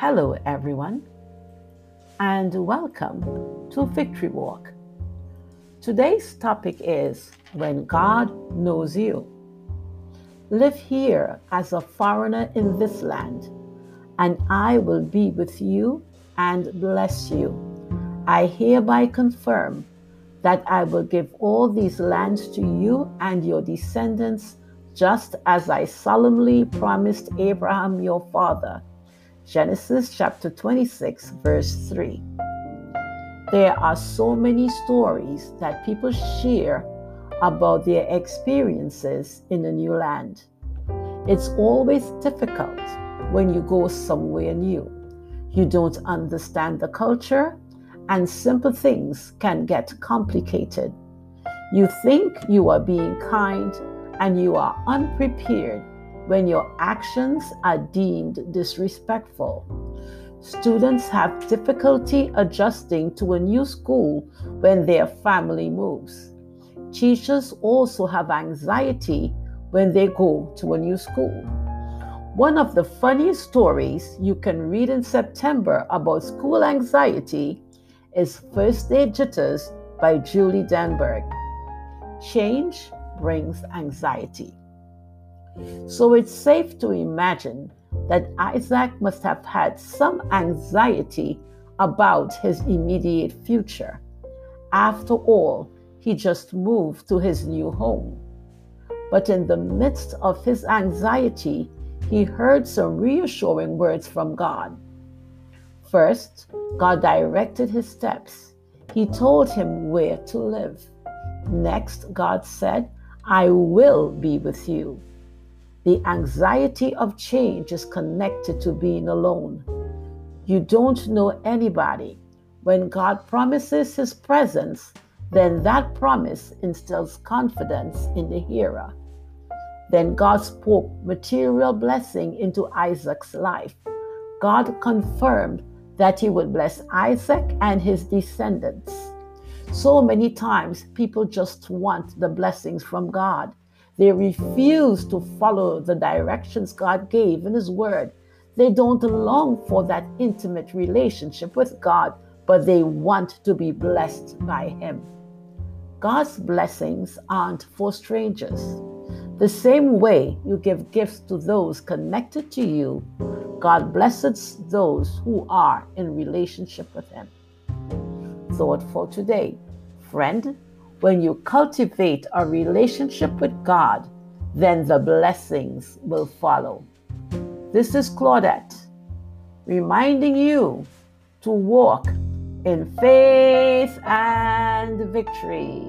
Hello, everyone, and welcome to Victory Walk. Today's topic is When God Knows You. Live here as a foreigner in this land, and I will be with you and bless you. I hereby confirm that I will give all these lands to you and your descendants, just as I solemnly promised Abraham your father. Genesis chapter 26, verse 3. There are so many stories that people share about their experiences in a new land. It's always difficult when you go somewhere new. You don't understand the culture, and simple things can get complicated. You think you are being kind, and you are unprepared when your actions are deemed disrespectful. Students have difficulty adjusting to a new school when their family moves. Teachers also have anxiety when they go to a new school. One of the funniest stories you can read in September about school anxiety is First Day Jitters by Julie Danneberg. Change brings anxiety. So it's safe to imagine that Isaac must have had some anxiety about his immediate future. After all, he just moved to his new home. But in the midst of his anxiety, he heard some reassuring words from God. First, God directed his steps. He told him where to live. Next, God said, I will be with you. The anxiety of change is connected to being alone. You don't know anybody. When God promises his presence, then that promise instills confidence in the hearer. Then God spoke material blessing into Isaac's life. God confirmed that he would bless Isaac and his descendants. So many times people just want the blessings from God. They refuse to follow the directions God gave in His Word. They don't long for that intimate relationship with God, but they want to be blessed by Him. God's blessings aren't for strangers. The same way you give gifts to those connected to you, God blesses those who are in relationship with Him. Thought for today. Friend, when you cultivate a relationship with God, then the blessings will follow. This is Claudette reminding you to walk in faith and victory.